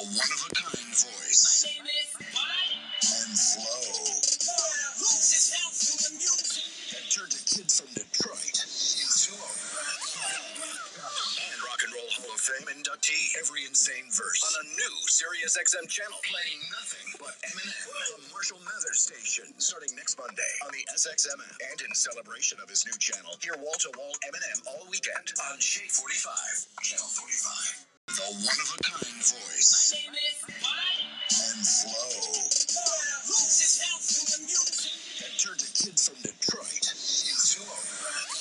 one of a kind voice My name is and flow. Lose his health to the music. And turn the kid from Detroit into a rock and rock and roll Hall of Fame inductee every insane verse on a new Sirius XM channel playing nothing but Eminem, the Marshall Mathers station, starting next Monday on the SXM app. And in celebration of his new channel, hear wall to wall Eminem all weekend on Shade 45, Channel 45. The one of a kind voice. My name is what? and flow. Lose his to the turned a kid from Detroit into a rock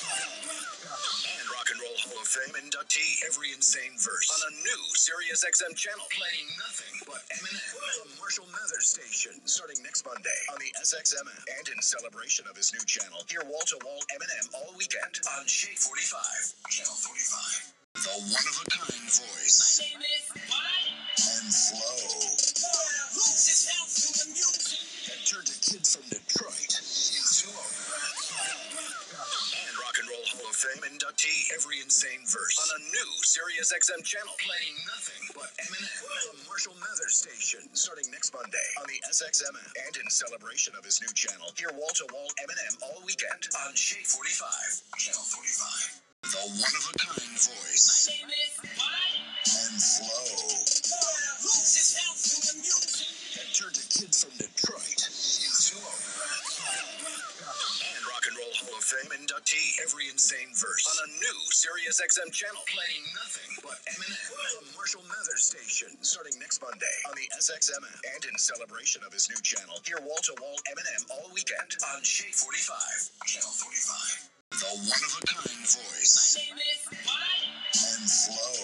and rock and roll Hall of Fame inductee every insane verse on a new Sirius XM channel playing nothing but Eminem, the Marshall Mathers station, starting next Monday on the SXM app. And in celebration of his new channel, hear wall to wall Eminem all weekend on Shade 45, Channel 45. The one of a kind voice. My name is what? and flow Lose his health to the music. and turned a kid from Detroit into a rock and rock and roll Hall of Fame inductee every insane verse on a new Sirius XM channel playing nothing but Eminem, the Marshall Mathers station, starting next Monday on the SXM. And in celebration of his new channel, hear wall to wall Eminem all weekend on Shade 45, Channel 45. The one of a kind voice. My name is what? and flow Lose his health to the music. and turned a kid from Detroit into a rock and rock and roll Hall of Fame inductee every insane verse on a new Sirius XM channel playing nothing but Eminem, the Marshall Mathers station, starting next Monday on the SXM app. And in celebration of his new channel, hear wall to wall Eminem all weekend on Shade 45, Channel 45. The one of a kind voice. My name is what? and flow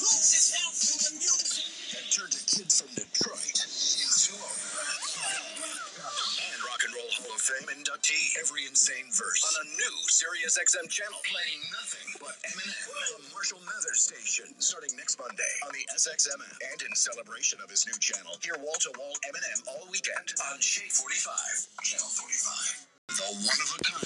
Lose his health to the music. and turned a kid from Detroit into a rock and rock and roll Hall of Fame inductee every insane verse on a new Sirius XM channel playing nothing but Eminem, the Marshall Mathers station, starting next Monday on the SXM app. And in celebration of his new channel, hear wall to wall Eminem all weekend on Shade 45, Channel 45. The one of a kind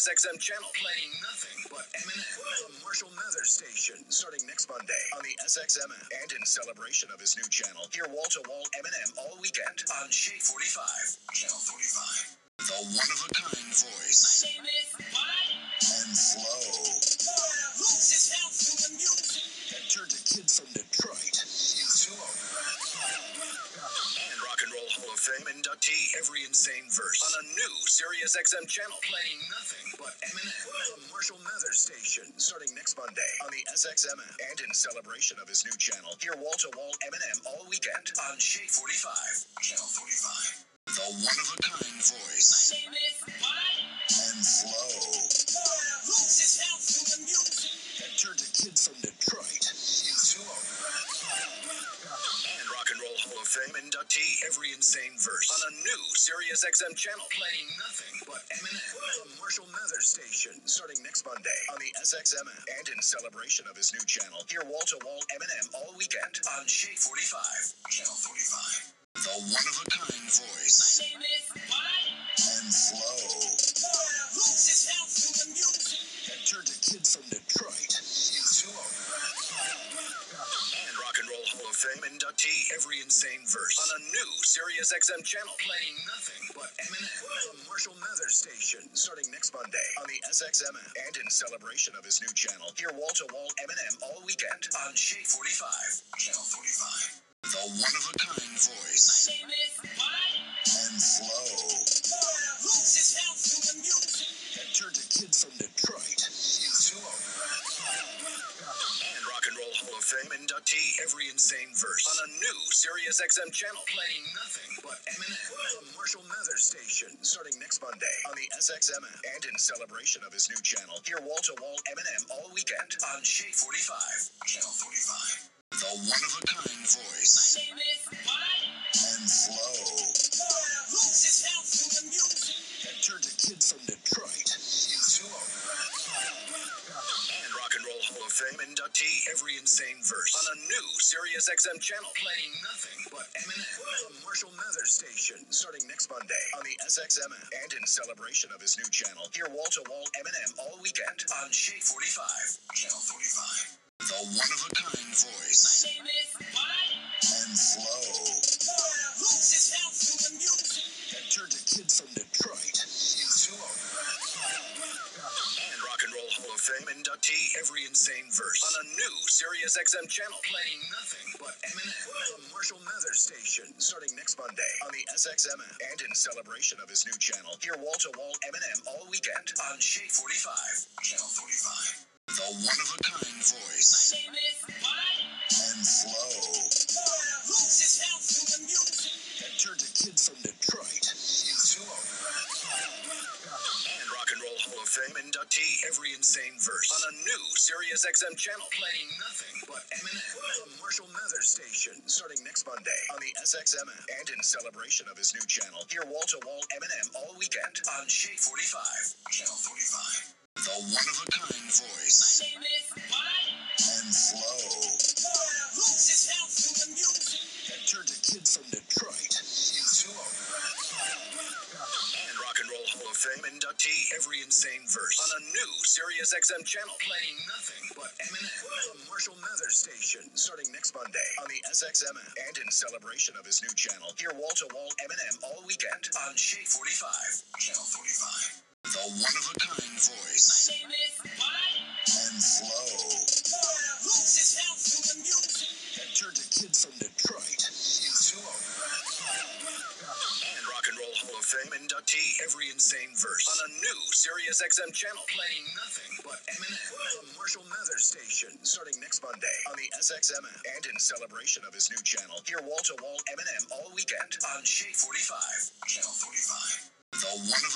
Sirius XM channel playing nothing but Eminem, the Marshall Mathers station, starting next Monday on the SXM app. And in celebration of his new channel, hear wall to wall Eminem all weekend on Shade 45, Channel 45. The one of a kind voice. My name is and flow Lose his health to the music. and turned a kid from Inductee every insane verse. On a new Sirius XM channel. Playing nothing but Eminem, the Marshall Mathers station, starting next Monday on the SXM app. And in celebration of his new channel, hear wall to wall Eminem all weekend on Shade 45, Channel 45. The one of a kind voice. My name is and flow Lose Inductee every insane verse on a new Sirius XM channel playing nothing but Eminem, the Marshall Mathers station, starting next Monday on the SXM app. And in celebration of his new channel, hear wall to wall Eminem all weekend on Shade 45, Channel 45. The one of a kind voice. My name is what? and flow every insane verse on a new Sirius XM channel playing nothing but Eminem, the Marshall Mathers station, starting next Monday on the SXM. And in celebration of his new channel, hear wall to wall Eminem all weekend on Shade 45, Channel 45. The one of a kind My voice Fame inductee every insane verse on a new Sirius XM channel playing nothing but Eminem, the Marshall Mathers station, starting next Monday on the SXM. And in celebration of his new channel, hear wall to wall Eminem all weekend on Shade 45, Channel 45. The one Sirius XM channel playing nothing but Eminem. The Marshall Mathers Station, starting next Monday on the SXM. And in celebration of his new channel, hear wall-to-wall Eminem all weekend on Shade 45, Channel 45. The one-of-a-kind voice My name is and flow Lose his health in the music. that turned a kid from Detroit Inductee every insane verse on a new Sirius XM channel playing nothing but Eminem. The Marshall Mathers Station, starting next Monday on the SXM app. And in celebration of his new channel, hear wall-to-wall Eminem all weekend on Shade 45, Channel 45. The one-of-a-kind voice. My voice name is Mike. and flow Inductee every insane verse on a new Sirius XM channel playing nothing but Eminem. The Marshall Mathers Station, starting next Monday on the SXM app. And in celebration of his new channel, hear wall-to-wall Eminem all weekend on Shade 45, Channel 45. The one-of-a-kind voice. My name is and flow insane verse on a new Sirius XM channel playing nothing but Eminem. The Marshall Mathers Station, starting next Monday on the SXM app. And in celebration of his new channel, hear wall-to-wall Eminem all weekend on Shade 45, Channel 45. The one-of-a-kind voice. My name is Mike. and flow Fame inductee every insane verse on a new Sirius XM channel playing nothing but Eminem. The Marshall Mathers Station, starting next Monday on the SXM. And in celebration of his new channel, hear wall-to-wall Eminem all weekend on Shade 45, Channel 45. The one-of-a-kind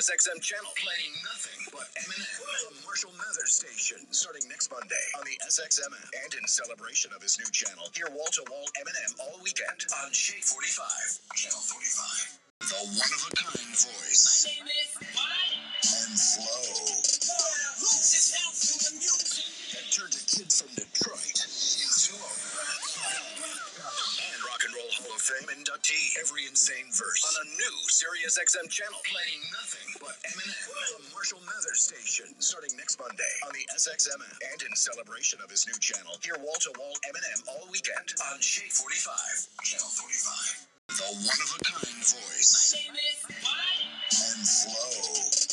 Sirius XM channel playing nothing but Eminem. The Marshall Mathers Station, starting next Monday on the SXM. And in celebration of his new channel, hear wall-to-wall Eminem all weekend on Shade 45, Channel 45. The one-of-a-kind voice. My name is Mike. and flow Lose his health in the music. that turned a kid from Detroit Fame inductee every insane verse on a new Sirius XM channel playing nothing but Eminem. The Marshall Mathers Station, starting next Monday on the SXM app. And in celebration of his new channel, hear wall-to-wall Eminem all weekend on Shade 45, Channel 45. The one-of-a-kind voice. My name is and flow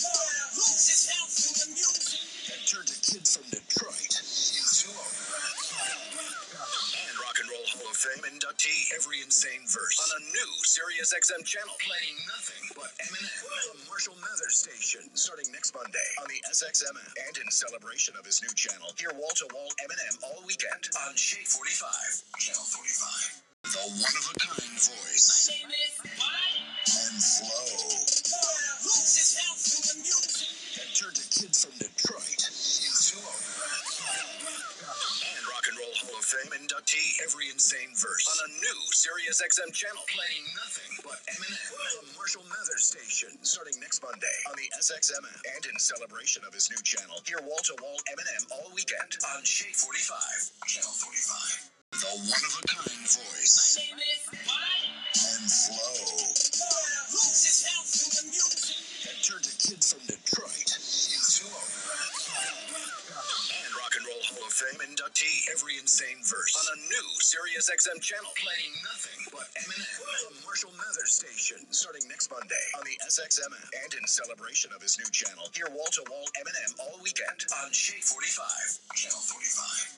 every insane verse on a new Sirius XM channel playing nothing but Eminem. The Marshall Mathers Station, starting next Monday on the SXM app. And in celebration of his new channel, hear wall-to-wall Eminem all weekend on Shade 45, Channel 45. The one-of-a-kind voice. My name is Mike. and flow Inductee every insane verse on a new Sirius XM channel playing nothing but Eminem. The Marshall Mathers Station, starting next Monday on the SXM app. And in celebration of his new channel, hear wall-to-wall Eminem all weekend on Shade 45, Channel 45. The one-of-a-kind voice. My name is and flow Fame inductee every insane verse on a new Sirius XM channel playing nothing but Eminem. The Marshall Mathers Station, starting next Monday on the SXM. And in celebration of his new channel, hear wall-to-wall Eminem all weekend on Shade 45, Channel 45.